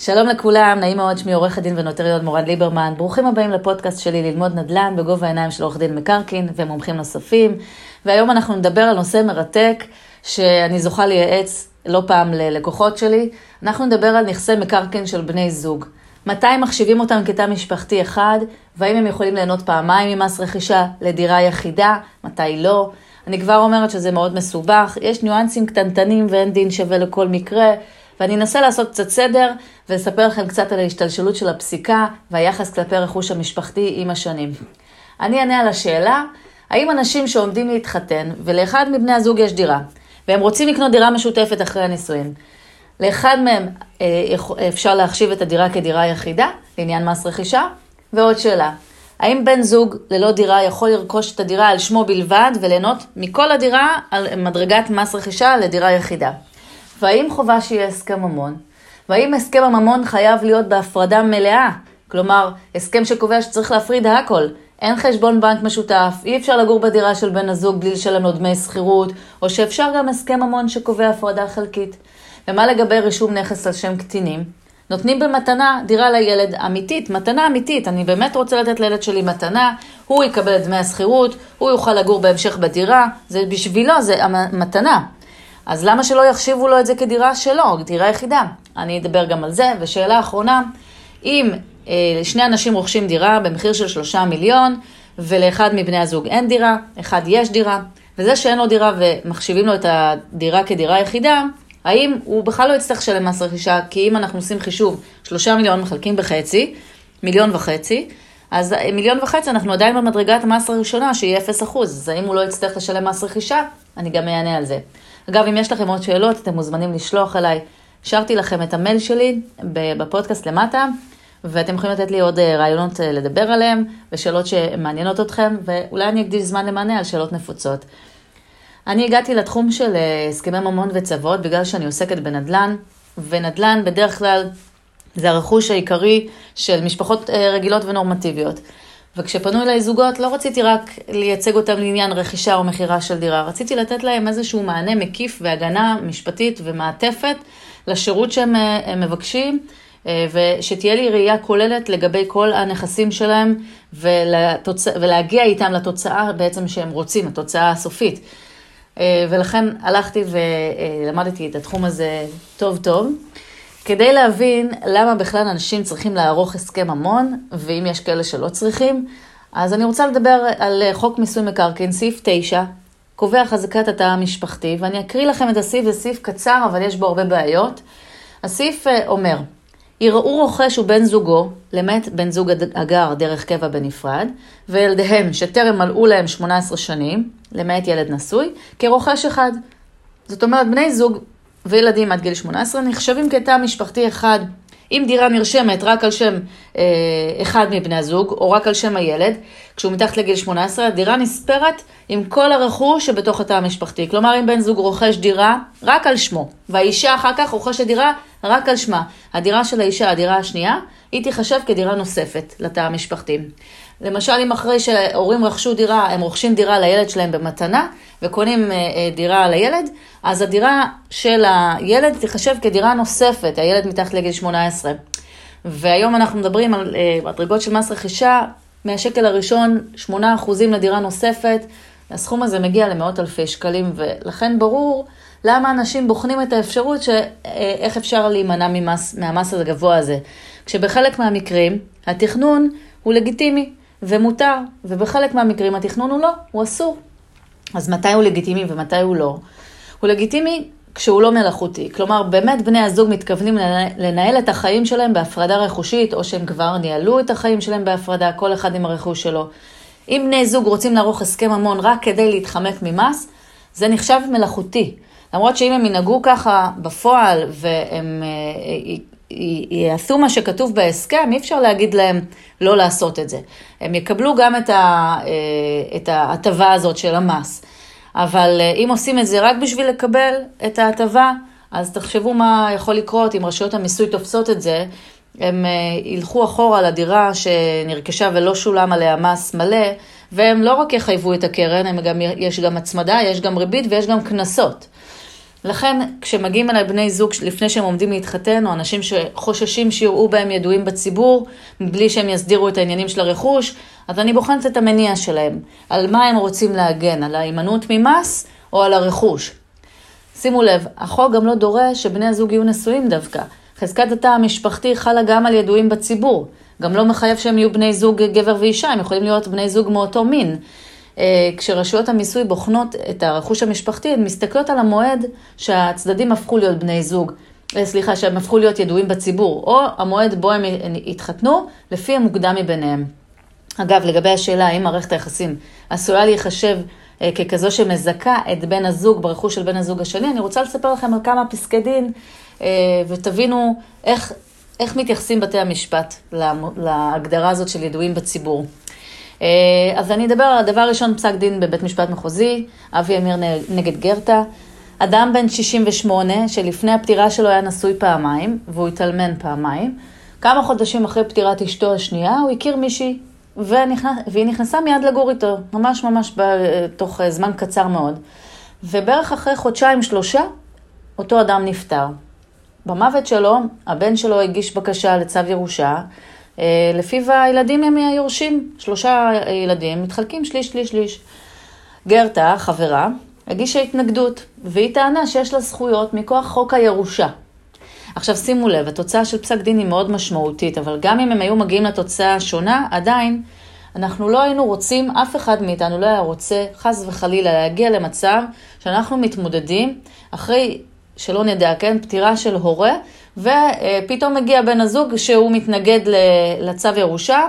שלום לכולם, נעים מאוד, שמי עורכת דין ונוטריון מורן ליברמן. ברוכים הבאים לפודקאסט שלי ללמוד נדל"ן בגובה העיניים של עורך דין מקרקעין ומומחים נוספים. והיום אנחנו נדבר על נושא מרתק שאני זוכה לייעץ לא פעם ללקוחות שלי. אנחנו נדבר על נכסי מקרקעין של בני זוג. מתי מחשיבים אותם כתא משפחתי אחד, והאם הם יכולים ליהנות פעמיים ממס רכישה לדירה יחידה, מתי לא. אני כבר אומרת שזה מאוד מסובך, יש ניואנסים קטנטנים ואין דין שווה לכל מקרה. ואני אנסה לעשות קצת סדר ולספר לכם קצת על ההשתלשלות של הפסיקה והיחס כלפי הרכוש המשפחתי עם השנים. אני אענה על השאלה, האם אנשים שעומדים להתחתן ולאחד מבני הזוג יש דירה, והם רוצים לקנות דירה משותפת אחרי הנישואין, לאחד מהם אה, אפשר להחשיב את הדירה כדירה יחידה, לעניין מס רכישה? ועוד שאלה, האם בן זוג ללא דירה יכול לרכוש את הדירה על שמו בלבד וליהנות מכל הדירה על מדרגת מס רכישה לדירה יחידה? והאם חובה שיהיה הסכם ממון? והאם הסכם הממון חייב להיות בהפרדה מלאה? כלומר, הסכם שקובע שצריך להפריד הכל. אין חשבון בנק משותף, אי אפשר לגור בדירה של בן הזוג בלי לשלם לו דמי שכירות, או שאפשר גם הסכם ממון שקובע הפרדה חלקית. ומה לגבי רישום נכס על שם קטינים? נותנים במתנה דירה לילד אמיתית, מתנה אמיתית. אני באמת רוצה לתת לילד שלי מתנה, הוא יקבל את דמי השכירות, הוא יוכל לגור בהמשך בדירה, זה בשבילו, זה מתנה. אז למה שלא יחשיבו לו את זה כדירה שלו, דירה יחידה? אני אדבר גם על זה. ושאלה אחרונה, אם אה, שני אנשים רוכשים דירה במחיר של שלושה מיליון, ולאחד מבני הזוג אין דירה, אחד יש דירה, וזה שאין לו דירה ומחשיבים לו את הדירה כדירה יחידה, האם הוא בכלל לא יצטרך לשלם מס רכישה? כי אם אנחנו עושים חישוב, שלושה מיליון מחלקים בחצי, מיליון וחצי, אז מיליון וחצי אנחנו עדיין במדרגת המס הראשונה שהיא 0 אחוז, אז האם הוא לא יצטרך לשלם מס רכישה? אני גם אענה על זה. אגב, אם יש לכם עוד שאלות, אתם מוזמנים לשלוח אליי. השארתי לכם את המייל שלי בפודקאסט למטה, ואתם יכולים לתת לי עוד אה, רעיונות אה, לדבר עליהם, ושאלות שמעניינות אתכם, ואולי אני אקדיש זמן למענה על שאלות נפוצות. אני הגעתי לתחום של אה, הסכמי ממון וצוות בגלל שאני עוסקת בנדל"ן, ונדל"ן בדרך כלל זה הרכוש העיקרי של משפחות רגילות ונורמטיביות. וכשפנו אליי זוגות, לא רציתי רק לייצג אותם לעניין רכישה או מכירה של דירה, רציתי לתת להם איזשהו מענה מקיף והגנה משפטית ומעטפת לשירות שהם אה, מבקשים, אה, ושתהיה לי ראייה כוללת לגבי כל הנכסים שלהם, ולתוצ... ולהגיע איתם לתוצאה בעצם שהם רוצים, התוצאה הסופית. אה, ולכן הלכתי ולמדתי את התחום הזה טוב טוב. כדי להבין למה בכלל אנשים צריכים לערוך הסכם ממון, ואם יש כאלה שלא צריכים, אז אני רוצה לדבר על חוק מיסוי מקרקעין, סעיף 9, קובע חזקת התא המשפחתי, ואני אקריא לכם את הסעיף, זה סעיף קצר, אבל יש בו הרבה בעיות. הסעיף אה, אומר, יראו רוכש ובן זוגו, למעט בן זוג הגר דרך קבע בנפרד, וילדיהם שטרם מלאו להם 18 שנים, למעט ילד נשוי, כרוכש אחד. זאת אומרת, בני זוג וילדים עד גיל 18 נחשבים כתא משפחתי אחד. אם דירה נרשמת רק על שם אה, אחד מבני הזוג, או רק על שם הילד, כשהוא מתחת לגיל 18, הדירה נספרת עם כל הרכוש שבתוך התא המשפחתי. כלומר, אם בן זוג רוכש דירה רק על שמו, והאישה אחר כך רוכשת דירה רק על שמה, הדירה של האישה, הדירה השנייה, היא תיחשב כדירה נוספת לתא המשפחתי. למשל, אם אחרי שהורים רכשו דירה, הם רוכשים דירה לילד שלהם במתנה, וקונים אה, אה, דירה לילד, אז הדירה של הילד תיחשב כדירה נוספת, הילד מתחת לגיל 18. והיום אנחנו מדברים על אה, מדרגות של מס רכישה, מהשקל הראשון 8% לדירה נוספת, הסכום הזה מגיע למאות אלפי שקלים, ולכן ברור למה אנשים בוחנים את האפשרות שאיך אפשר להימנע ממס, מהמס הגבוה הזה. כשבחלק מהמקרים התכנון הוא לגיטימי ומותר, ובחלק מהמקרים התכנון הוא לא, הוא אסור. אז מתי הוא לגיטימי ומתי הוא לא? הוא לגיטימי כשהוא לא מלאכותי. כלומר, באמת בני הזוג מתכוונים לנהל את החיים שלהם בהפרדה רכושית, או שהם כבר ניהלו את החיים שלהם בהפרדה, כל אחד עם הרכוש שלו. אם בני זוג רוצים לערוך הסכם ממון רק כדי להתחמק ממס, זה נחשב מלאכותי. למרות שאם הם ינהגו ככה בפועל והם אה, יעשו מה שכתוב בהסכם, אי אפשר להגיד להם לא לעשות את זה. הם יקבלו גם את, אה, ההטבה הזאת של המס. אבל אה, אם עושים את זה רק בשביל לקבל את ההטבה, אז תחשבו מה יכול לקרות אם רשויות המיסוי תופסות את זה. הם אה, ילכו אחורה לדירה שנרכשה ולא שולם עליה מס מלא, והם לא רק יחייבו את הקרן, גם, יש גם הצמדה, יש גם ריבית ויש גם קנסות. לכן, כשמגיעים אליי בני זוג לפני שהם עומדים להתחתן, או אנשים שחוששים שיראו בהם ידועים בציבור, מבלי שהם יסדירו את העניינים של הרכוש, אז אני בוחנת את המניע שלהם, על מה הם רוצים להגן, על ההימנעות ממס או על הרכוש. שימו לב, החוק גם לא דורש שבני הזוג יהיו נשואים דווקא. חזקת התא המשפחתי חלה גם על ידועים בציבור. גם לא מחייב שהם יהיו בני זוג גבר ואישה, הם יכולים להיות בני זוג מאותו מין. אה, כשרשויות המיסוי בוחנות את הרכוש המשפחתי, הן מסתכלות על המועד שהצדדים הפכו להיות בני זוג. אה, סליחה, שהם הפכו להיות ידועים בציבור, או המועד בו הם התחתנו, לפי המוקדם מביניהם. אגב, לגבי השאלה האם מערכת היחסים עשויה להיחשב אה, ככזו שמזכה את בן הזוג ברכוש של בן הזוג השני, אני רוצה לספר לכם על כמה פסקי דין, ותבינו איך, איך מתייחסים בתי המשפט להגדרה הזאת של ידועים בציבור. אה, אז אני אדבר על הדבר הראשון, פסק דין בבית משפט מחוזי, אבי אמיר נגד גרטה. אדם בן 68, שלפני הפטירה שלו היה נשוי פעמיים, והוא התאלמן פעמיים. כמה חודשים אחרי פטירת אשתו השנייה, הוא הכיר מישהי, ונכנס, והיא נכנסה מיד לגור איתו, ממש ממש בתוך אה, זמן קצר מאוד. ובערך אחרי חודשיים-שלושה, אותו אדם נפטר. במוות שלו, הבן שלו הגיש בקשה לצו ירושה, לפיו הילדים הם היורשים, שלושה ילדים מתחלקים שליש, שליש, שליש. גרטה, חברה, הגישה התנגדות, והיא טענה שיש לה זכויות מכוח חוק הירושה. עכשיו שימו לב, התוצאה של פסק דין היא מאוד משמעותית, אבל גם אם הם היו מגיעים לתוצאה שונה, עדיין אנחנו לא היינו רוצים, אף אחד מאיתנו לא היה רוצה, חס וחלילה, להגיע למצב שאנחנו מתמודדים אחרי, שלא נדע, כן, פטירה של הורה, ופתאום מגיע בן הזוג שהוא מתנגד לצו ירושה,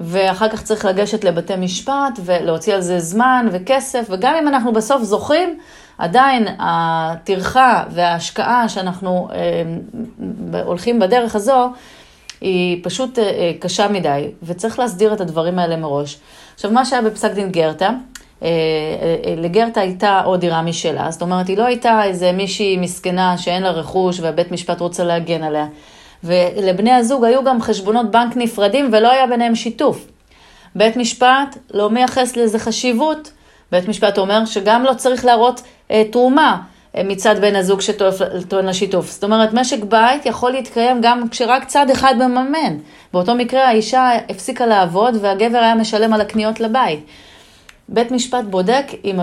ואחר כך צריך לגשת לבתי משפט ולהוציא על זה זמן וכסף, וגם אם אנחנו בסוף זוכים, עדיין הטרחה וההשקעה שאנחנו אה, הולכים בדרך הזו, היא פשוט אה, קשה מדי, וצריך להסדיר את הדברים האלה מראש. עכשיו, מה שהיה בפסק דין גרטה, לגרטה הייתה עוד דירה משלה, זאת אומרת, היא לא הייתה איזה מישהי מסכנה שאין לה רכוש והבית משפט רוצה להגן עליה. ולבני הזוג היו גם חשבונות בנק נפרדים ולא היה ביניהם שיתוף. בית משפט לא מייחס לזה חשיבות. בית משפט אומר שגם לא צריך להראות אה, תרומה מצד בן הזוג שטוען לשיתוף. זאת אומרת, משק בית יכול להתקיים גם כשרק צד אחד מממן. באותו מקרה האישה הפסיקה לעבוד והגבר היה משלם על הקניות לבית. בית משפט בודק אם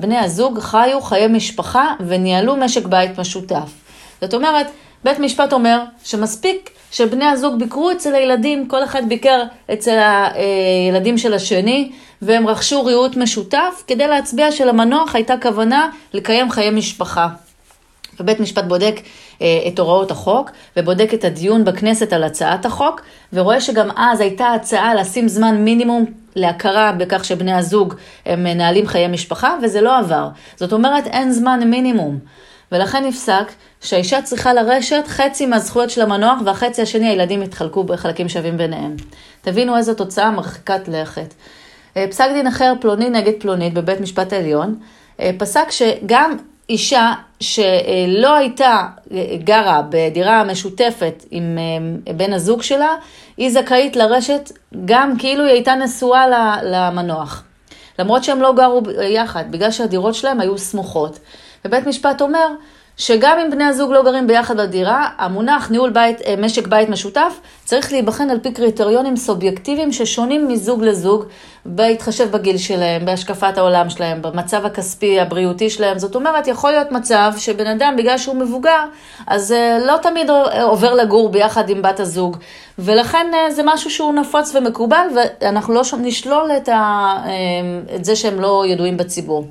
בני הזוג חיו חיי משפחה וניהלו משק בית משותף. זאת אומרת, בית משפט אומר שמספיק שבני הזוג ביקרו אצל הילדים, כל אחד ביקר אצל הילדים של השני, והם רכשו ריהוט משותף כדי להצביע שלמנוח הייתה כוונה לקיים חיי משפחה. ובית משפט בודק אה, את הוראות החוק, ובודק את הדיון בכנסת על הצעת החוק, ורואה שגם אז הייתה הצעה לשים זמן מינימום להכרה בכך שבני הזוג הם מנהלים חיי משפחה, וזה לא עבר. זאת אומרת, אין זמן מינימום. ולכן נפסק שהאישה צריכה לרשת חצי מהזכויות של המנוח, והחצי השני הילדים יתחלקו בחלקים שווים ביניהם. תבינו איזו תוצאה מרחיקת לכת. אה, פסק דין אחר, פלוני נגד פלונית בבית משפט העליון, אה, פסק שגם אישה שלא הייתה גרה בדירה משותפת עם אה, בן הזוג שלה, היא זכאית לרשת גם כאילו היא הייתה נשואה למנוח. למרות שהם לא גרו יחד, בגלל שהדירות שלהם היו סמוכות. ובית משפט אומר שגם אם בני הזוג לא גרים ביחד בדירה, המונח ניהול בית, אה, משק בית משותף צריך להיבחן על פי קריטריונים סובייקטיביים ששונים מזוג לזוג, בהתחשב בגיל שלהם, בהשקפת העולם שלהם, במצב הכספי, הבריאותי שלהם. זאת אומרת, יכול להיות מצב שבן אדם, בגלל שהוא מבוגר, אז אה, לא תמיד עובר לגור ביחד עם בת הזוג. ולכן אה, זה משהו שהוא נפוץ ומקובל, ואנחנו לא נשלול את, ה, את זה שהם לא ידועים בציבור.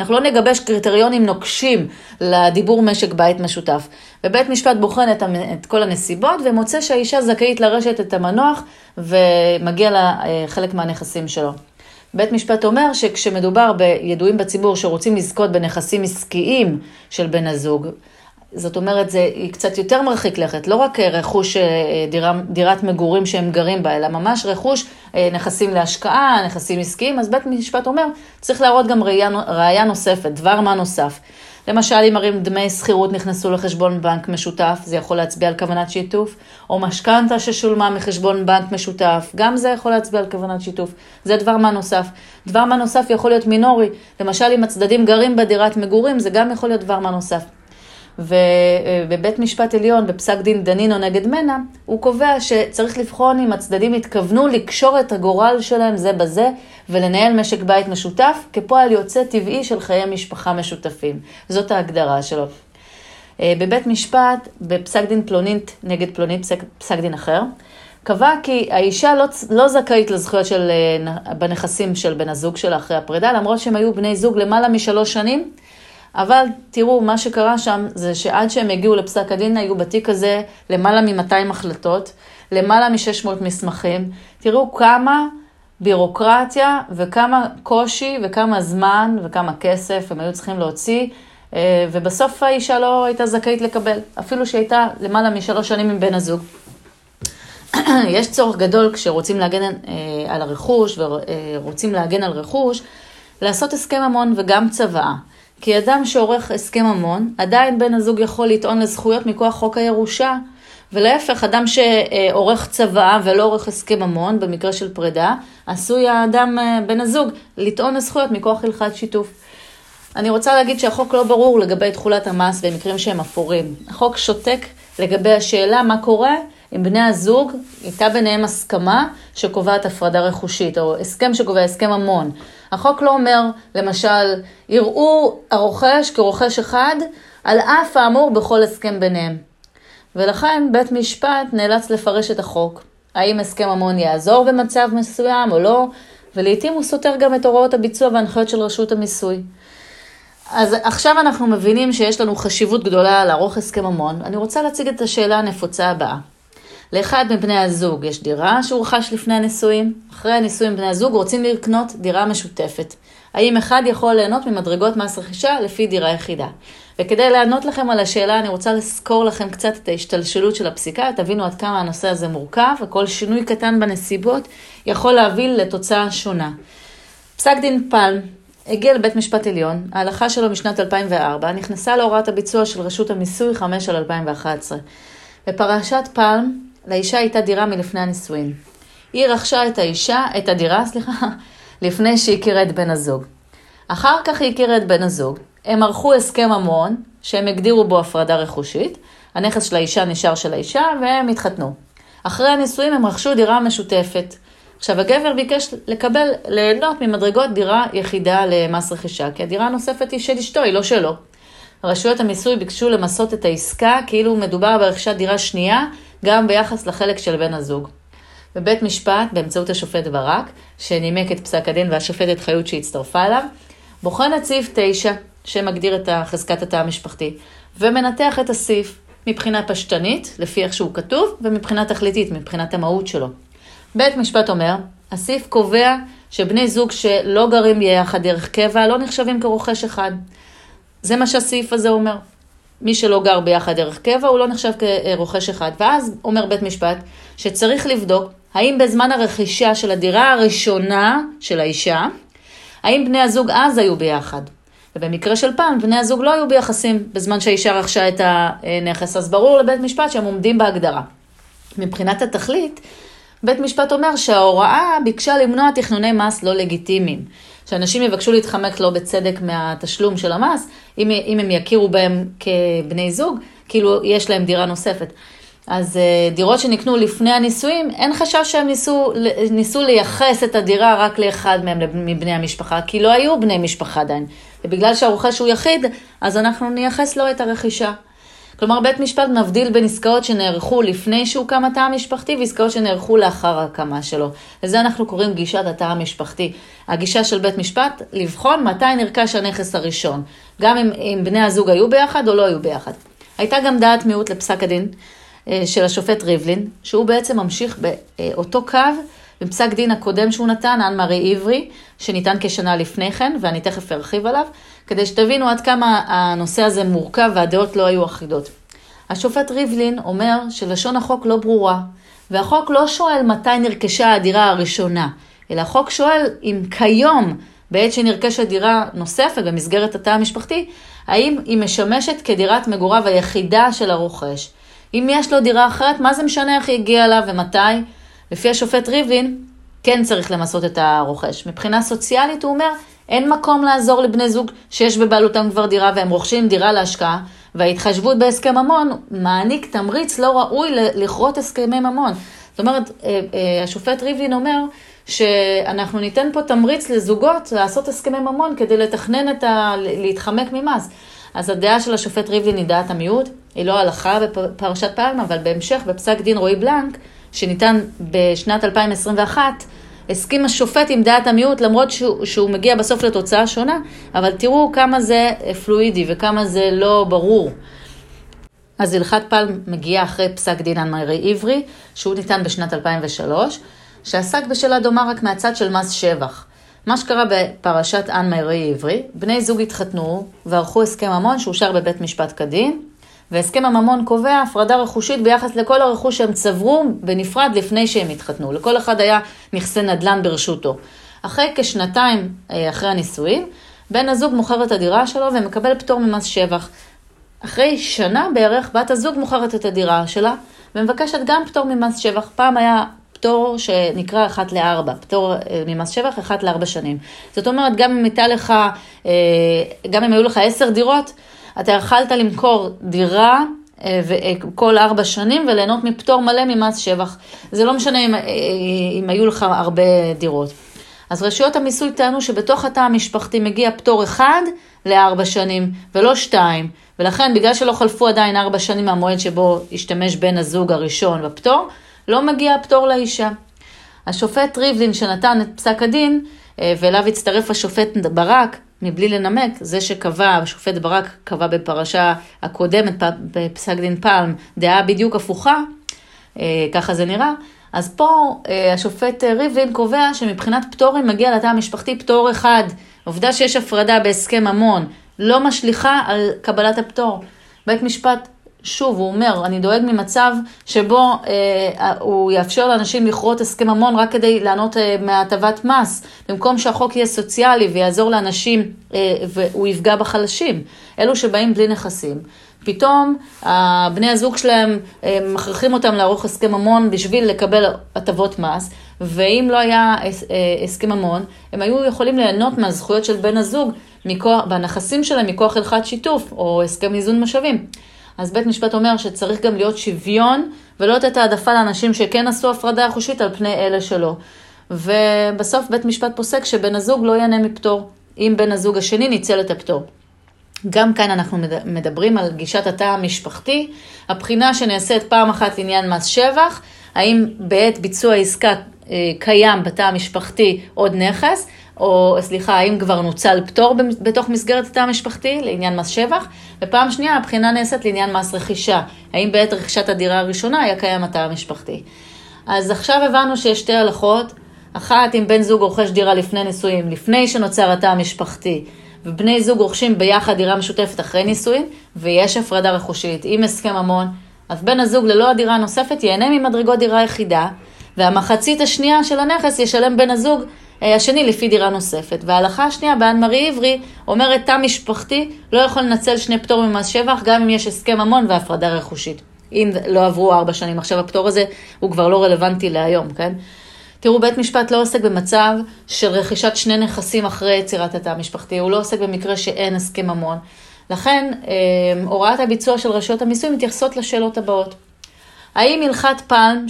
אנחנו לא נגבש קריטריונים נוקשים לדיבור משק בית משותף. ובית משפט בוחן את, את כל הנסיבות ומוצא שהאישה זכאית לרשת את המנוח ומגיע לה אה, חלק מהנכסים שלו. בית משפט אומר שכשמדובר בידועים בציבור שרוצים לזכות בנכסים עסקיים של בן הזוג, זאת אומרת, זה קצת יותר מרחיק לכת, לא רק רכוש, אה, דירה, דירת מגורים שהם גרים בה, אלא ממש רכוש, אה, נכסים להשקעה, נכסים עסקיים, אז בית משפט אומר, צריך להראות גם ראייה, ראייה נוספת, דבר מה נוסף. למשל, אם מראים דמי שכירות נכנסו לחשבון בנק משותף, זה יכול להצביע על כוונת שיתוף, או משכנתה ששולמה מחשבון בנק משותף, גם זה יכול להצביע על כוונת שיתוף. זה דבר מה נוסף. דבר מה נוסף יכול להיות מינורי, למשל אם הצדדים גרים בדירת מגורים, זה גם יכול להיות דבר מה נוסף. ובבית משפט עליון, בפסק דין דנינו נגד מנע, הוא קובע שצריך לבחון אם הצדדים התכוונו לקשור את הגורל שלהם זה בזה ולנהל משק בית משותף כפועל יוצא טבעי של חיי משפחה משותפים. זאת ההגדרה שלו. אה, בבית משפט, בפסק דין פלונית נגד פלונית, פסק, פסק דין אחר, קבע כי האישה לא, לא זכאית לזכויות של, אה, בנכסים של בן הזוג שלה אחרי הפרידה, למרות שהם היו בני זוג למעלה משלוש שנים. אבל תראו, מה שקרה שם זה שעד שהם הגיעו לפסק הדין, היו בתיק הזה למעלה מ-200 החלטות, למעלה מ-600 מסמכים. תראו כמה בירוקרטיה וכמה קושי וכמה זמן וכמה כסף הם היו צריכים להוציא, אה, ובסוף האישה לא הייתה זכאית לקבל, אפילו שהייתה למעלה משלוש שנים עם בן הזוג. יש צורך גדול כשרוצים להגן אה, על הרכוש ורוצים להגן על רכוש, לעשות הסכם ממון וגם צוואה. כי אדם שעורך הסכם ממון, עדיין בן הזוג יכול לטעון לזכויות מכוח חוק הירושה, ולהפך, אדם שעורך צוואה ולא עורך הסכם ממון, במקרה של פרידה, עשוי האדם, אה, בן הזוג, לטעון לזכויות מכוח הלכת שיתוף. אני רוצה להגיד שהחוק לא ברור לגבי תכולת המס במקרים שהם אפורים. החוק שותק לגבי השאלה מה קורה אם בני הזוג, הייתה ביניהם הסכמה שקובעת הפרדה רכושית, או הסכם שקובע הסכם ממון. החוק לא אומר, למשל, יראו הרוכש כרוכש אחד, על אף האמור בכל הסכם ביניהם. ולכן בית משפט נאלץ לפרש את החוק. האם הסכם ממון יעזור במצב מסוים או לא, ולעיתים הוא סותר גם את הוראות הביצוע וההנחיות של רשות המיסוי. אז עכשיו אנחנו מבינים שיש לנו חשיבות גדולה לערוך הסכם ממון. אני רוצה להציג את השאלה הנפוצה הבאה. לאחד מבני הזוג יש דירה שהוא רכש לפני הנישואים, אחרי הנישואים בני הזוג רוצים לקנות דירה משותפת. האם אחד יכול ליהנות ממדרגות מס רכישה לפי דירה יחידה? וכדי לענות לכם על השאלה, אני רוצה לזכור לכם קצת את ההשתלשלות של הפסיקה, תבינו עד כמה הנושא הזה מורכב, וכל שינוי קטן בנסיבות יכול להביא לתוצאה שונה. פסק דין פלם הגיע לבית משפט עליון, ההלכה שלו משנת 2004 נכנסה להוראת הביצוע של רשות המיסוי 5 על 2011. בפרשת פלם לאישה הייתה דירה מלפני הנישואין. היא רכשה את האישה, את הדירה, סליחה, לפני שהכירה את בן הזוג. אחר כך היא הכירה את בן הזוג. הם ערכו הסכם ממון, שהם הגדירו בו הפרדה רכושית. הנכס של האישה נשאר של האישה, והם התחתנו. אחרי הנישואים הם רכשו דירה משותפת. עכשיו, הגבר ביקש לקבל, ליהנות ממדרגות דירה יחידה למס רכישה, כי הדירה הנוספת היא של אשתו, היא לא שלו. רשויות המיסוי ביקשו למסות את העסקה כאילו מדובר ברכישת דירה שנייה גם ביחס לחלק של בן הזוג. בבית משפט, באמצעות השופט ברק, שנימק את פסק הדין והשופטת חיות שהצטרפה אליו, בוחן את סעיף 9, שמגדיר את חזקת התא המשפחתי, ומנתח את הסעיף מבחינה פשטנית, לפי איך שהוא כתוב, ומבחינה תכליתית, מבחינת המהות שלו. בית משפט אומר, הסעיף קובע שבני זוג שלא גרים יחד דרך קבע לא נחשבים כרוכש אחד. זה מה שהסעיף הזה אומר. מי שלא גר ביחד דרך קבע, הוא לא נחשב כרוכש אחד. ואז אומר בית משפט שצריך לבדוק האם בזמן הרכישה של הדירה הראשונה של האישה, האם בני הזוג אז היו ביחד. ובמקרה של פעם, בני הזוג לא היו ביחסים בזמן שהאישה רכשה את הנכס, אז ברור לבית משפט שהם עומדים בהגדרה. מבחינת התכלית, בית משפט אומר שההוראה ביקשה למנוע תכנוני מס לא לגיטימיים. שאנשים יבקשו להתחמק לא בצדק מהתשלום של המס, אם, אם הם יכירו בהם כבני זוג, כאילו יש להם דירה נוספת. אז אה, דירות שנקנו לפני הנישואים, אין חשש שהם ניסו, ניסו לייחס את הדירה רק לאחד מהם מבני המשפחה, כי לא היו בני משפחה עדיין. ובגלל שהרוכש הוא יחיד, אז אנחנו נייחס לו את הרכישה. כלומר, בית משפט מבדיל בין עסקאות שנערכו לפני שהוקם התא המשפחתי ועסקאות שנערכו לאחר ההקמה שלו. לזה אנחנו קוראים גישת התא המשפחתי. הגישה של בית משפט, לבחון מתי נרכש הנכס הראשון, גם אם, אם בני הזוג היו ביחד או לא היו ביחד. הייתה גם דעת מיעוט לפסק הדין אה, של השופט ריבלין, שהוא בעצם ממשיך באותו קו בפסק דין הקודם שהוא נתן, אנ מארי עברי, שניתן כשנה לפני כן, ואני תכף ארחיב עליו, כדי שתבינו עד כמה הנושא הזה מורכב והדעות לא היו אחידות. השופט ריבלין אומר שלשון החוק לא ברורה, והחוק לא שואל מתי נרכשה הדירה הראשונה, אלא החוק שואל אם כיום, בעת שנרכשת דירה נוספת במסגרת התא המשפחתי, האם היא משמשת כדירת מגוריו היחידה של הרוכש. אם יש לו דירה אחרת, מה זה משנה איך היא הגיעה אליו ומתי? לפי השופט ריבלין, כן צריך למסות את הרוכש. מבחינה סוציאלית הוא אומר, אין מקום לעזור לבני זוג שיש בבעלותם כבר דירה והם רוכשים דירה להשקעה, וההתחשבות בהסכם ממון מעניק תמריץ לא ראוי לכרות הסכמי ממון. זאת אומרת, אה, אה, השופט ריבלין אומר שאנחנו ניתן פה תמריץ לזוגות לעשות הסכמי ממון כדי לתכנן את ה... להתחמק ממס. אז הדעה של השופט ריבלין היא דעת המיעוט, היא לא הלכה בפרשת פלמה, אבל בהמשך, בפסק דין רועי בלנק, שניתן בשנת 2021, הסכים השופט עם דעת המיעוט, למרות שהוא, שהוא מגיע בסוף לתוצאה שונה, אבל תראו כמה זה פלואידי וכמה זה לא ברור. אז הלכת פלם מגיעה אחרי פסק דין הנמרי עברי, שהוא ניתן בשנת 2003, שעסק בשאלה דומה רק מהצד של מס שבח. מה שקרה בפרשת אן מאירי עברי, בני זוג התחתנו וערכו הסכם ממון שאושר בבית משפט כדין, והסכם הממון קובע הפרדה רכושית ביחס לכל הרכוש שהם צברו בנפרד לפני שהם התחתנו. לכל אחד היה נכסי נדל"ן ברשותו. אחרי כשנתיים אה, אחרי הנישואים, בן הזוג מוכר את הדירה שלו ומקבל פטור ממס שבח. אחרי שנה בערך, בת הזוג מוכרת את הדירה שלה ומבקשת גם פטור ממס שבח. פעם היה פטור שנקרא אחת לארבע, פטור אה, ממס שבח אחת לארבע שנים. זאת אומרת, גם אם הייתה לך, אה, גם אם היו לך עשר דירות, אתה יכלת למכור דירה אה, כל ארבע שנים וליהנות מפטור מלא ממס שבח. זה לא משנה אם, אם היו לך הרבה דירות. אז רשויות המיסוי טענו שבתוך התא המשפחתי מגיע פטור אחד לארבע שנים, ולא שתיים. ולכן, בגלל שלא חלפו עדיין ארבע שנים מהמועד שבו השתמש בן הזוג הראשון בפטור, לא מגיע הפטור לאישה. השופט ריבלין שנתן את פסק הדין, אה, ואליו הצטרף השופט ברק, מבלי לנמק, זה שקבע, השופט ברק קבע בפרשה הקודמת, בפסק דין פלם, דעה בדיוק הפוכה, אה, ככה זה נראה, אז פה אה, השופט ריבלין קובע שמבחינת פטורים מגיע לתא המשפחתי פטור אחד. עובדה שיש הפרדה בהסכם ממון לא משליכה על קבלת הפטור. בית משפט שוב, הוא אומר, אני דואג ממצב שבו אה, הוא יאפשר לאנשים לכרות הסכם ממון רק כדי לענות אה, מהטבת מס, במקום שהחוק יהיה סוציאלי ויעזור לאנשים אה, והוא יפגע בחלשים, אלו שבאים בלי נכסים. פתאום בני הזוג שלהם, אה, מכריחים אותם לערוך הסכם ממון בשביל לקבל הטבות מס, ואם לא היה אה, הסכם ממון, הם היו יכולים ליהנות מהזכויות של בן הזוג מכוח, בנכסים שלהם מכוח הלכת שיתוף או הסכם איזון משאבים. אז בית משפט אומר שצריך גם להיות שוויון ולא לתת העדפה לאנשים שכן עשו הפרדה חושית על פני אלה שלא. ובסוף בית משפט פוסק שבן הזוג לא ייהנה מפטור, אם בן הזוג השני ניצל את הפטור. גם כאן אנחנו מדברים על גישת התא המשפחתי, הבחינה שנעשית פעם אחת לעניין מס שבח, האם בעת ביצוע עסקה אה, קיים בתא המשפחתי עוד נכס, או סליחה, האם כבר נוצל פטור בתוך מסגרת התא המשפחתי לעניין מס שבח, ופעם שנייה הבחינה נעשית לעניין מס רכישה, האם בעת רכישת הדירה הראשונה היה קיים התא המשפחתי. אז עכשיו הבנו שיש שתי הלכות, אחת אם בן זוג רוכש דירה לפני נישואים, לפני שנוצר התא המשפחתי, ובני זוג רוכשים ביחד דירה משותפת אחרי נישואין, ויש הפרדה רכושית עם הסכם ממון, אז בן הזוג ללא הדירה הנוספת ייהנה ממדרגות דירה יחידה, והמחצית השנייה של הנכס ישלם בן הזוג השני לפי דירה נוספת. וההלכה השנייה באן מרי עברי אומרת תא משפחתי לא יכול לנצל שני פטור ממס שבח גם אם יש הסכם ממון והפרדה רכושית. אם לא עברו ארבע שנים. עכשיו הפטור הזה הוא כבר לא רלוונטי להיום, כן? תראו, בית משפט לא עוסק במצב של רכישת שני נכסים אחרי יצירת התא המשפחתי, הוא לא עוסק במקרה שאין הסכם ממון. לכן, אה, הוראת הביצוע של רשויות המיסוי מתייחסות לשאלות הבאות. האם הלכת פלם,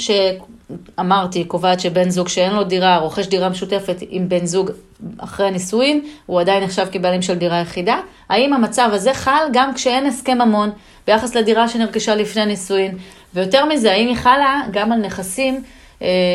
שאמרתי, קובעת שבן זוג שאין לו דירה, רוכש דירה משותפת עם בן זוג אחרי הנישואין, הוא עדיין נחשב כבעלים של דירה יחידה? האם המצב הזה חל גם כשאין הסכם ממון ביחס לדירה שנרכשה לפני הנישואין? ויותר מזה, האם היא חלה גם על נכסים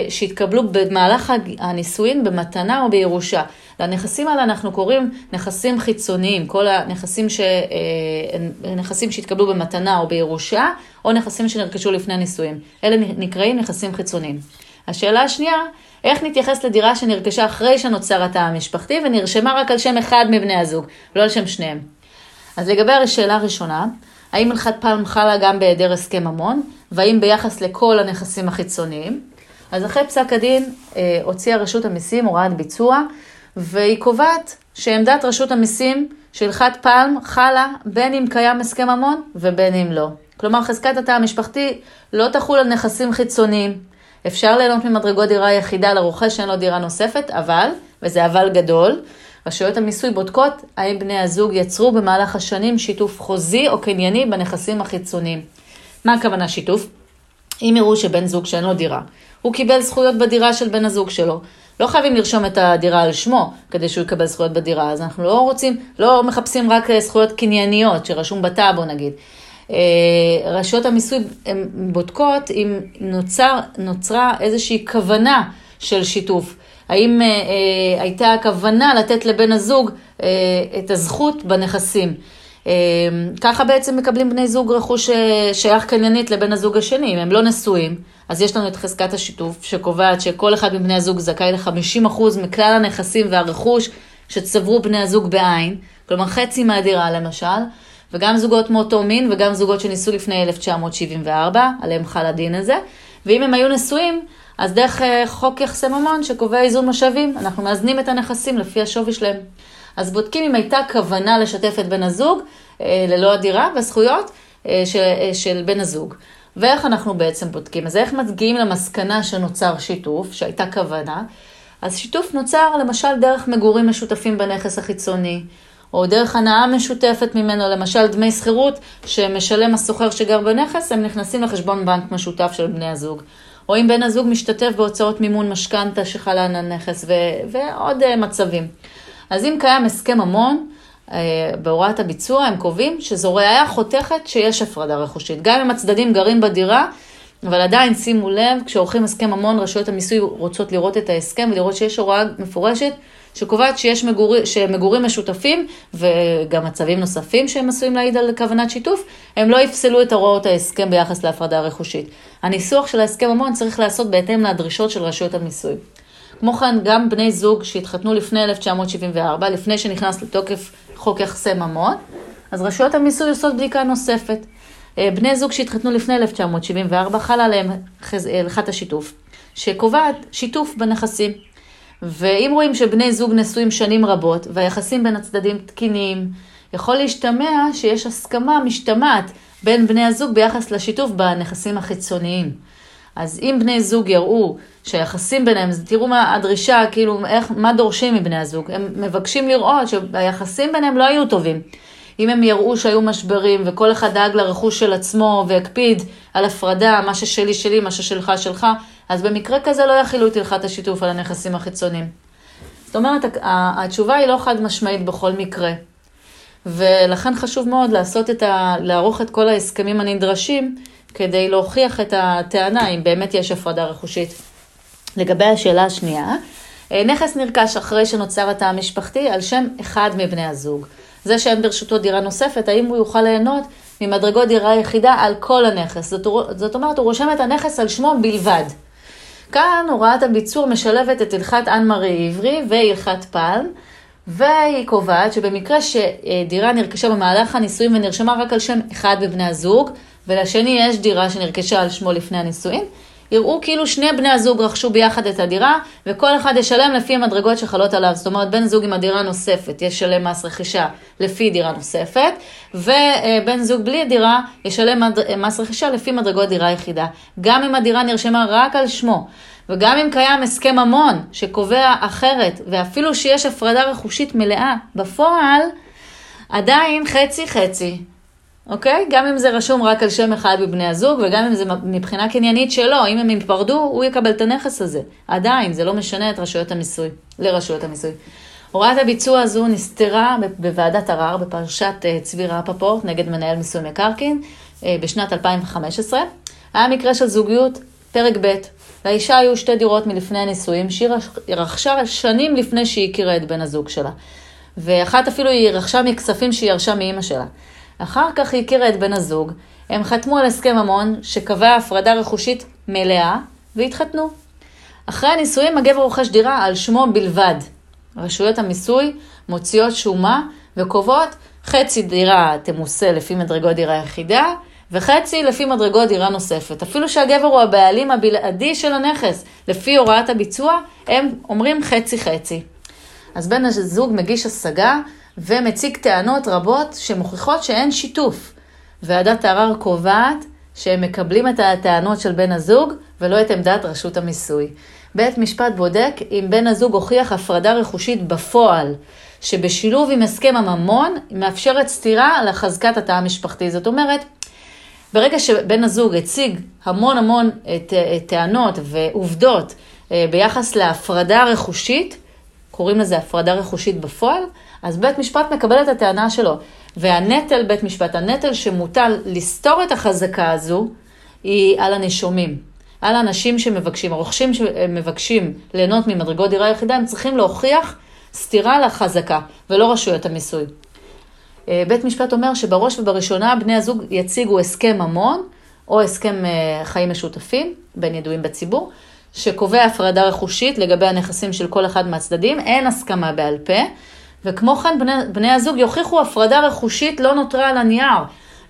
שהתקבלו במהלך הנישואין במתנה או בירושה? לנכסים האלה אנחנו קוראים נכסים חיצוניים, כל הנכסים ש... אה, נכסים שהתקבלו במתנה או בירושה, או נכסים שנרכשו לפני נישואים. אלה נקראים נכסים חיצוניים. השאלה השנייה, איך נתייחס לדירה שנרכשה אחרי שנוצר התא המשפחתי ונרשמה רק על שם אחד מבני הזוג, לא על שם שניהם. אז לגבי השאלה הראשונה, האם הלכת פלם חלה גם בהיעדר הסכם ממון, והאם ביחס לכל הנכסים החיצוניים? אז אחרי פסק הדין אה, הוציאה רשות המיסים הוראת ביצוע והיא קובעת שעמדת רשות המיסים שהלכת פלם חלה בין אם קיים הסכם ממון ובין אם לא. כלומר, חזקת התא המשפחתי לא תחול על נכסים חיצוניים. אפשר ליהנות ממדרגות דירה יחידה לרוכש שאין לו דירה נוספת, אבל, וזה אבל גדול, רשויות המיסוי בודקות האם בני הזוג יצרו במהלך השנים שיתוף חוזי או קנייני בנכסים החיצוניים. מה הכוונה שיתוף? אם יראו שבן זוג שאין לו דירה, הוא קיבל זכויות בדירה של בן הזוג שלו. לא חייבים לרשום את הדירה על שמו כדי שהוא יקבל זכויות בדירה, אז אנחנו לא רוצים, לא מחפשים רק אה, זכויות קנייניות שרשום בטאבו נגיד. אה, רשויות המיסוי הן בודקות אם נוצר, נוצרה איזושהי כוונה של שיתוף. האם אה, אה, הייתה כוונה לתת לבן הזוג אה, את הזכות בנכסים. אה, ככה בעצם מקבלים בני זוג רכוש אה, שייך קניינית לבן הזוג השני, אם הם לא נשואים. אז יש לנו את חזקת השיתוף, שקובעת שכל אחד מבני הזוג זכאי ל-50% מכלל הנכסים והרכוש שצברו בני הזוג בעין, כלומר חצי מהדירה למשל, וגם זוגות מאותו מין וגם זוגות שניסו לפני 1974, עליהם חל הדין הזה, ואם הם היו נשואים, אז דרך אה, חוק יחסי ממון שקובע איזון משאבים, אנחנו מאזנים את הנכסים לפי השווי שלהם. אז בודקים אם הייתה כוונה לשתף את בן הזוג אה, ללא הדירה והזכויות אה, של, של בן הזוג. ואיך אנחנו בעצם בודקים? אז איך מגיעים למסקנה שנוצר שיתוף, שהייתה כוונה? אז שיתוף נוצר למשל דרך מגורים משותפים בנכס החיצוני, או דרך הנאה משותפת ממנו, למשל דמי שכירות שמשלם הסוחר שגר בנכס, הם נכנסים לחשבון בנק משותף של בני הזוג. או אם בן הזוג משתתף בהוצאות מימון משכנתה שחלה על הנכס ו- ועוד מצבים. אז אם קיים הסכם ממון, uh, בהוראת הביצוע הם קובעים שזו ראייה חותכת שיש הפרדה רכושית. גם אם הצדדים גרים בדירה, אבל עדיין שימו לב, כשעורכים הסכם ממון, רשויות המיסוי רוצות לראות את ההסכם ולראות שיש הוראה מפורשת שקובעת שיש מגורי, שמגורים משותפים וגם מצבים נוספים שהם עשויים להעיד על כוונת שיתוף, הם לא יפסלו את הוראות ההסכם ביחס להפרדה רכושית. הניסוח של ההסכם המון צריך להיעשות בהתאם לדרישות של רשויות המיסוי. כמו כן, גם בני זוג שהתחתנו לפני 1974, לפני שנכנס לתוקף חוק יחסי ממון, אז רשויות המיסוי עושות בדיקה נוספת. אה, בני זוג שהתחתנו לפני 1974, חלה עליהם הלכת השיתוף, שקובעת שיתוף בנכסים. ואם רואים שבני זוג נשואים שנים רבות והיחסים בין הצדדים תקינים, יכול להשתמע שיש הסכמה משתמעת בין בני הזוג ביחס לשיתוף בנכסים החיצוניים. אז אם בני זוג יראו שהיחסים ביניהם, תראו מה הדרישה, כאילו, איך, מה דורשים מבני הזוג. הם מבקשים לראות שהיחסים ביניהם לא היו טובים. אם הם יראו שהיו משברים וכל אחד דאג לרכוש של עצמו והקפיד על הפרדה, מה ששלי שלי, מה ששלך שלך, אז במקרה כזה לא יכילו את הלכת השיתוף על הנכסים החיצוניים. זאת אומרת, התשובה היא לא חד משמעית בכל מקרה. ולכן חשוב מאוד לעשות את ה... לערוך את כל ההסכמים הנדרשים כדי להוכיח את הטענה אם באמת יש הפרדה רכושית. לגבי השאלה השנייה, אה, נכס נרכש אחרי שנוצר התא המשפחתי על שם אחד מבני הזוג. זה שאין ברשותו דירה נוספת, האם הוא יוכל ליהנות ממדרגות דירה יחידה על כל הנכס. זאת, זאת אומרת, הוא רושם את הנכס על שמו בלבד. כאן הוראת הביצור משלבת את הלכת אנמרי עברי והלכת פלם, והיא קובעת שבמקרה שדירה נרכשה במהלך הנישואין ונרשמה רק על שם אחד מבני הזוג, ולשני יש דירה שנרכשה על שמו לפני הנישואין, יראו כאילו שני בני הזוג רכשו ביחד את הדירה, וכל אחד ישלם לפי המדרגות שחלות עליו. זאת אומרת, בן זוג עם הדירה נוספת ישלם מס רכישה לפי דירה נוספת, ובן זוג בלי דירה ישלם מס רכישה לפי מדרגות דירה יחידה. גם אם הדירה נרשמה רק על שמו, וגם אם קיים הסכם ממון שקובע אחרת, ואפילו שיש הפרדה רכושית מלאה, בפועל, עדיין חצי חצי. אוקיי? גם אם זה רשום רק על שם אחד מבני הזוג, וגם אם זה מבחינה קניינית שלו, אם הם ייפרדו, הוא יקבל את הנכס הזה. עדיין, זה לא משנה את רשויות המיסוי, לרשויות המיסוי. הוראת הביצוע הזו נסתרה בוועדת ערר בפרשת אה, צבי רפפורט נגד מנהל מיסוי מקרקעין אה, בשנת 2015. היה מקרה של זוגיות, פרק ב', לאישה היו שתי דירות מלפני הנישואים, שהיא רכשה שנים לפני שהיא הכירה את בן הזוג שלה. ואחת אפילו היא רכשה מכספים שהיא ירשה מאימא שלה. אחר כך היא הכירה את בן הזוג, הם חתמו על הסכם ממון שקבע הפרדה רכושית מלאה, והתחתנו. אחרי הנישואים הגבר רוכש דירה על שמו בלבד. רשויות המיסוי מוציאות שומה וקובעות חצי דירה תמוסה לפי מדרגות דירה יחידה, וחצי לפי מדרגות דירה נוספת. אפילו שהגבר הוא הבעלים הבלעדי של הנכס, לפי הוראת הביצוע, הם אומרים חצי-חצי. אז בן הזוג מגיש השגה ומציג טענות רבות שמוכיחות שאין שיתוף. ועדת הערר קובעת שהם מקבלים את הטענות של בן הזוג ולא את עמדת רשות המיסוי. בית משפט בודק אם בן הזוג הוכיח הפרדה רכושית בפועל, שבשילוב עם הסכם הממון, מאפשרת סתירה לחזקת התא המשפחתי. זאת אומרת, ברגע שבן הזוג הציג המון המון טענות ועובדות אה, ביחס להפרדה רכושית, קוראים לזה הפרדה רכושית בפועל, אז בית משפט מקבל את הטענה שלו. והנטל, בית משפט, הנטל שמוטל לסתור את החזקה הזו, היא על הנישומים. על האנשים שמבקשים, הרוכשים שמבקשים ליהנות ממדרגות דירה יחידה, הם צריכים להוכיח סתירה לחזקה, ולא רשויות המיסוי. אה, בית משפט אומר שבראש ובראשונה בני הזוג יציגו הסכם ממון, או הסכם אה, חיים משותפים, בין ידועים בציבור, שקובע הפרדה רכושית לגבי הנכסים של כל אחד מהצדדים, אין הסכמה בעל פה, וכמו כן בני, בני הזוג יוכיחו הפרדה רכושית לא נותרה על הנייר,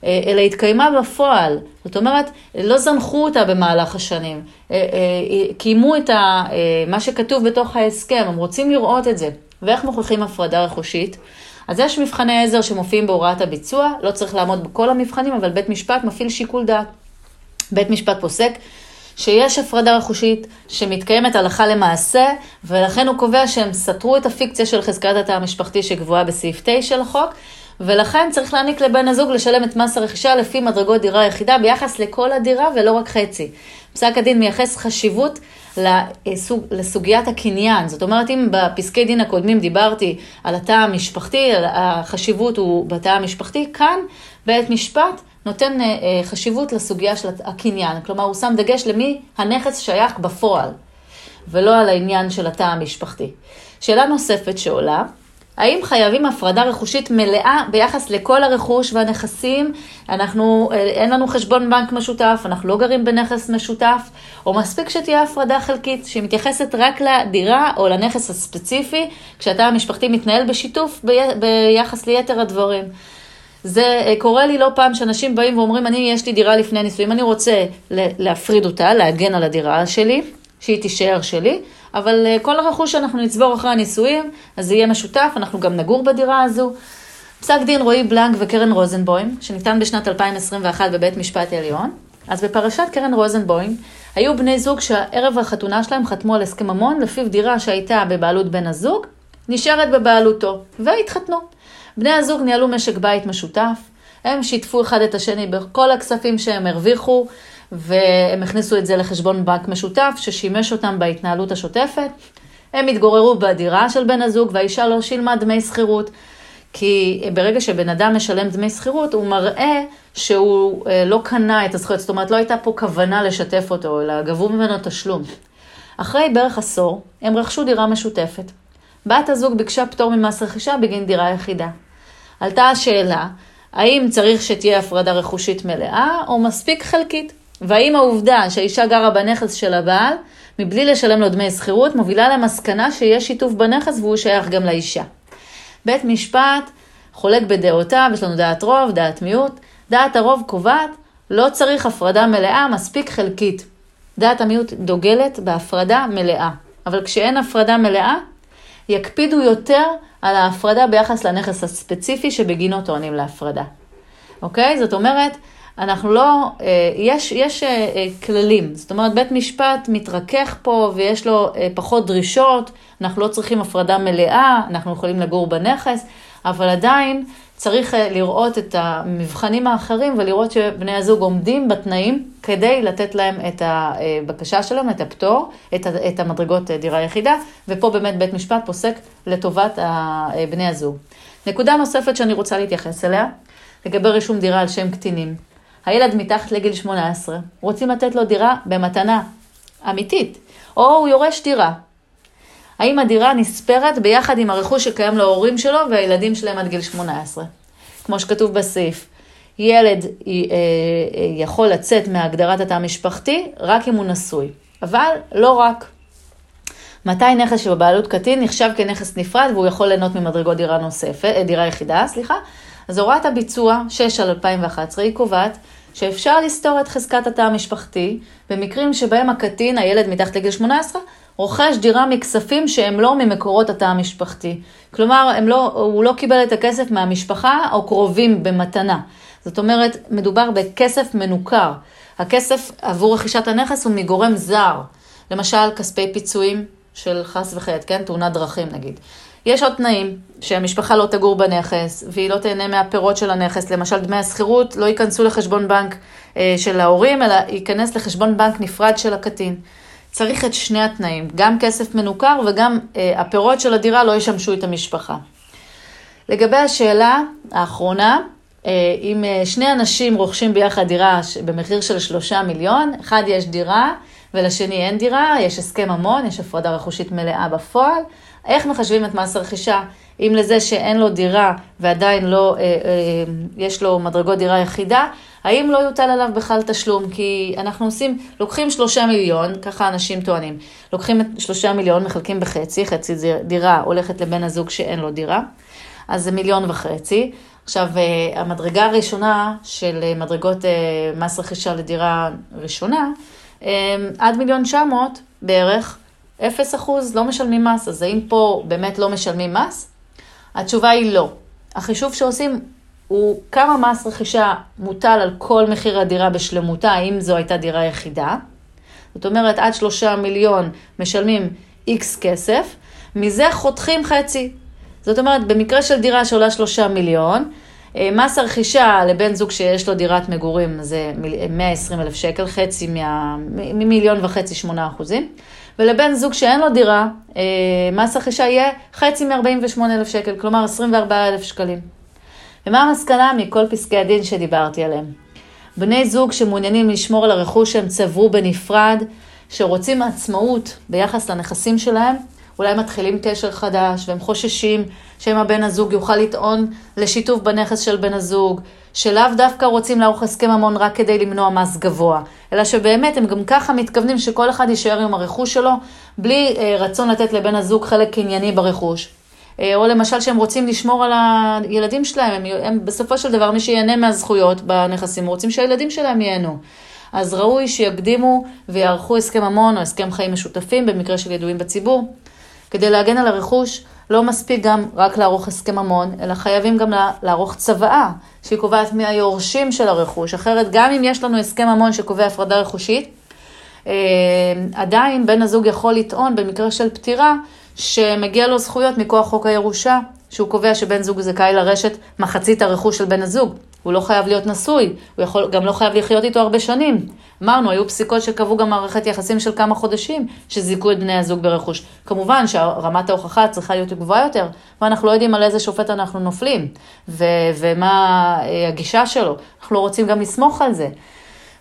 אה, אלא התקיימה בפועל. זאת אומרת, לא זנחו אותה במהלך השנים, קיימו את מה שכתוב בתוך ההסכם, הם רוצים לראות את זה. ואיך מוכיחים הפרדה רכושית? אז יש מבחני עזר שמופיעים בהוראת הביצוע, לא צריך לעמוד בכל המבחנים, אבל בית משפט מפעיל שיקול דעת. בית משפט פוסק שיש הפרדה רכושית שמתקיימת הלכה למעשה, ולכן הוא קובע שהם סתרו את הפיקציה של חזקת התא המשפחתי שקבועה בסעיף 9 לחוק, ולכן צריך להעניק לבן הזוג לשלם את מס הרכישה לפי מדרגות דירה יחידה ביחס לכל הדירה ולא רק חצי. פסק הדין מייחס חשיבות לסוג, לסוגיית הקניין. זאת אומרת, אם בפסקי דין הקודמים דיברתי על התא המשפחתי, החשיבות הוא בתא המשפחתי, כאן בית משפט נותן אה, אה, חשיבות לסוגיה של הקניין. כלומר, הוא שם דגש למי הנכס שייך בפועל, ולא על העניין של התא המשפחתי. שאלה נוספת שעולה, האם חייבים הפרדה רכושית מלאה ביחס לכל הרכוש והנכסים? אנחנו, אה, אין לנו חשבון בנק משותף, אנחנו לא גרים בנכס משותף, או מספיק שתהיה הפרדה חלקית שמתייחסת רק לדירה או לנכס הספציפי, כשהתא המשפחתי מתנהל בשיתוף בי, ביחס ליתר הדברים. זה אה, קורה לי לא פעם שאנשים באים ואומרים, אני, יש לי דירה לפני נישואים, אני רוצה להפריד אותה, להגן על הדירה שלי, שהיא תישאר שלי, אבל אה, כל הרכוש שאנחנו נצבור אחרי הנישואים, אז זה יהיה משותף, אנחנו גם נגור בדירה הזו. פסק דין רועי בלנק וקרן רוזנבוים, שניתן בשנת 2021 בבית משפט עליון. אז בפרשת קרן רוזנבוים, היו בני זוג שערב החתונה שלהם חתמו על הסכם ממון, לפיו דירה שהייתה בבעלות בן הזוג, נשארת בבעלותו, והתחתנו. בני הזוג ניהלו משק בית משותף, הם שיתפו אחד את השני בכל הכספים שהם הרוויחו, והם הכניסו את זה לחשבון בנק משותף ששימש אותם בהתנהלות השוטפת. הם התגוררו בדירה של בן הזוג והאישה לא שילמה דמי שכירות. כי ברגע שבן אדם משלם דמי שכירות, הוא מראה שהוא אה, לא קנה את הזכויות, זאת אומרת, לא הייתה פה כוונה לשתף אותו, אלא גבו ממנו תשלום. אחרי בערך עשור, הם רכשו דירה משותפת. בת הזוג ביקשה פטור ממס רכישה בגין דירה יחידה. עלתה השאלה, האם צריך שתהיה הפרדה רכושית מלאה, או מספיק חלקית? והאם העובדה שהאישה גרה בנכס של הבעל, מבלי לשלם לו דמי שכירות, מובילה למסקנה שיש שיתוף בנכס והוא שייך גם לאישה. בית משפט חולק בדעותיו, יש לנו דעת רוב, דעת מיעוט. דעת הרוב קובעת, לא צריך הפרדה מלאה, מספיק חלקית. דעת המיעוט דוגלת בהפרדה מלאה. אבל כשאין הפרדה מלאה, יקפידו יותר על ההפרדה ביחס לנכס הספציפי שבגינו טוענים להפרדה. אוקיי? זאת אומרת, אנחנו לא, אה, יש, יש אה, אה, כללים, זאת אומרת בית משפט מתרכך פה ויש לו פחות דרישות, אנחנו לא צריכים הפרדה מלאה, אנחנו יכולים לגור בנכס, אבל עדיין צריך לראות את המבחנים האחרים ולראות שבני הזוג עומדים בתנאים כדי לתת להם את הבקשה שלהם, את הפטור, את המדרגות דירה יחידה, ופה באמת בית משפט פוסק לטובת בני הזוג. נקודה נוספת שאני רוצה להתייחס אליה, לגבי רישום דירה על שם קטינים. הילד מתחת לגיל 18, רוצים לתת לו דירה במתנה אמיתית, או הוא יורש דירה. האם הדירה נספרת ביחד עם הרכוש שקיים להורים שלו והילדים שלהם עד גיל 18? כמו שכתוב בסעיף, ילד אה, אה, יכול לצאת מהגדרת התא המשפחתי רק אם הוא נשוי, אבל לא רק. מתי נכס שבבעלות קטין נחשב כנכס נפרד והוא יכול ליהנות ממדרגות דירה נוספת, אה, דירה יחידה, סליחה, אז הוראת הביצוע 6 על 2011 היא קובעת שאפשר לסתור את חזקת התא המשפחתי במקרים שבהם הקטין, הילד מתחת לגיל 18, רוכש דירה מכספים שהם לא ממקורות התא המשפחתי. כלומר, לא, הוא לא קיבל את הכסף מהמשפחה או קרובים במתנה. זאת אומרת, מדובר בכסף מנוכר. הכסף עבור רכישת הנכס הוא מגורם זר. למשל, כספי פיצויים של חס וחטא, כן? תאונת דרכים נגיד. יש עוד תנאים, שהמשפחה לא תגור בנכס, והיא לא תהנה מהפירות של הנכס, למשל דמי השכירות לא ייכנסו לחשבון בנק אה, של ההורים, אלא ייכנס לחשבון בנק נפרד של הקטין. צריך את שני התנאים, גם כסף מנוכר וגם אה, הפירות של הדירה לא ישמשו את המשפחה. לגבי השאלה האחרונה, אה, אם אה, שני אנשים רוכשים ביחד דירה במחיר של שלושה מיליון, אחד יש דירה ולשני אין דירה, יש הסכם המון, יש הפרדה רכושית מלאה בפועל, איך מחשבים את מס הרכישה? אם לזה שאין לו דירה ועדיין לא, אה, אה, יש לו מדרגות דירה יחידה, האם לא יוטל עליו בכלל תשלום? כי אנחנו עושים, לוקחים שלושה מיליון, ככה אנשים טוענים, לוקחים את שלושה מיליון, מחלקים בחצי, חצי דירה הולכת לבן הזוג שאין לו דירה, אז זה מיליון וחצי. עכשיו, אה, המדרגה הראשונה של אה, מדרגות אה, מס רכישה לדירה ראשונה, עד מיליון תשע מאות בערך, אפס אחוז, לא משלמים מס. אז האם פה באמת לא משלמים מס? התשובה היא לא. החישוב שעושים הוא כמה מס רכישה מוטל על כל מחיר הדירה בשלמותה, אם זו הייתה דירה יחידה. זאת אומרת, עד שלושה מיליון משלמים איקס כסף, מזה חותכים חצי. זאת אומרת, במקרה של דירה שעולה שלושה מיליון, אה, מס הרכישה לבן זוג שיש לו דירת מגורים זה 120 אלף שקל, חצי ממיליון וחצי, שמונה אחוזים. ולבן זוג שאין לו דירה, אה, מס הרכישה יהיה חצי מ-48 אלף שקל, כלומר 24 אלף שקלים. ומה המסקנה מכל פסקי הדין שדיברתי עליהם? בני זוג שמעוניינים לשמור על הרכוש שהם צברו בנפרד, שרוצים עצמאות ביחס לנכסים שלהם, אולי מתחילים קשר חדש והם חוששים שאם הבן הזוג יוכל לטעון לשיתוף בנכס של בן הזוג, שלאו דווקא רוצים לערוך הסכם ממון רק כדי למנוע מס גבוה, אלא שבאמת הם גם ככה מתכוונים שכל אחד יישאר עם הרכוש שלו, בלי אה, רצון לתת לבן הזוג חלק ענייני ברכוש. אה, או למשל שהם רוצים לשמור על הילדים שלהם, הם, הם בסופו של דבר מי שיהנה מהזכויות בנכסים, רוצים שהילדים שלהם ייהנו. אז ראוי שיקדימו ויערכו הסכם ממון או הסכם חיים משותפים במקרה של ידועים בציבור. כדי להגן על הרכוש, לא מספיק גם רק לערוך הסכם ממון, אלא חייבים גם לערוך צוואה, שהיא קובעת מי היורשים של הרכוש. אחרת, גם אם יש לנו הסכם ממון שקובע הפרדה רכושית, אה, עדיין בן הזוג יכול לטעון במקרה של פטירה, שמגיע לו זכויות מכוח חוק הירושה, שהוא קובע שבן זוג זכאי לרשת מחצית הרכוש של בן הזוג. הוא לא חייב להיות נשוי, הוא יכול, גם לא חייב לחיות איתו הרבה שנים. אמרנו, היו פסיקות שקבעו גם מערכת יחסים של כמה חודשים, שזיכו את בני הזוג ברכוש. כמובן שרמת ההוכחה צריכה להיות גבוהה יותר, ואנחנו לא יודעים על איזה שופט אנחנו נופלים, ו- ומה אה, הגישה שלו. אנחנו לא רוצים גם לסמוך על זה.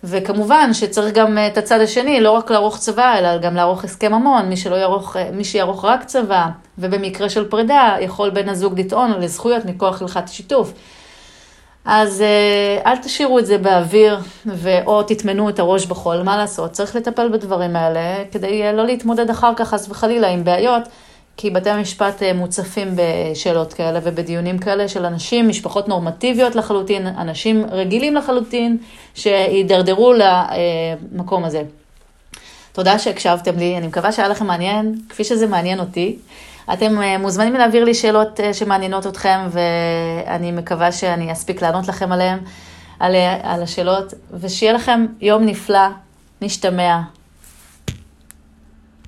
וכמובן שצריך גם את הצד השני, לא רק לערוך צבא, אלא גם לערוך הסכם ממון, מי, שלא יערוך, מי שיערוך רק צבא, ובמקרה של פרידה, יכול בן הזוג לטעון לזכויות מכוח הלכת שיתוף. אז אה, אל תשאירו את זה באוויר, או תטמנו את הראש בחול, מה לעשות? צריך לטפל בדברים האלה, כדי אה, לא להתמודד אחר כך, חס וחלילה, עם בעיות, כי בתי המשפט אה, מוצפים בשאלות כאלה ובדיונים כאלה של אנשים, משפחות נורמטיביות לחלוטין, אנשים רגילים לחלוטין, שהידרדרו למקום הזה. תודה שהקשבתם לי, אני מקווה שהיה לכם מעניין, כפי שזה מעניין אותי. אתם אה, מוזמנים להעביר לי שאלות אה, שמעניינות אתכם, ואני מקווה שאני אספיק לענות לכם עליהן, על, על השאלות, ושיהיה לכם יום נפלא, נשתמע.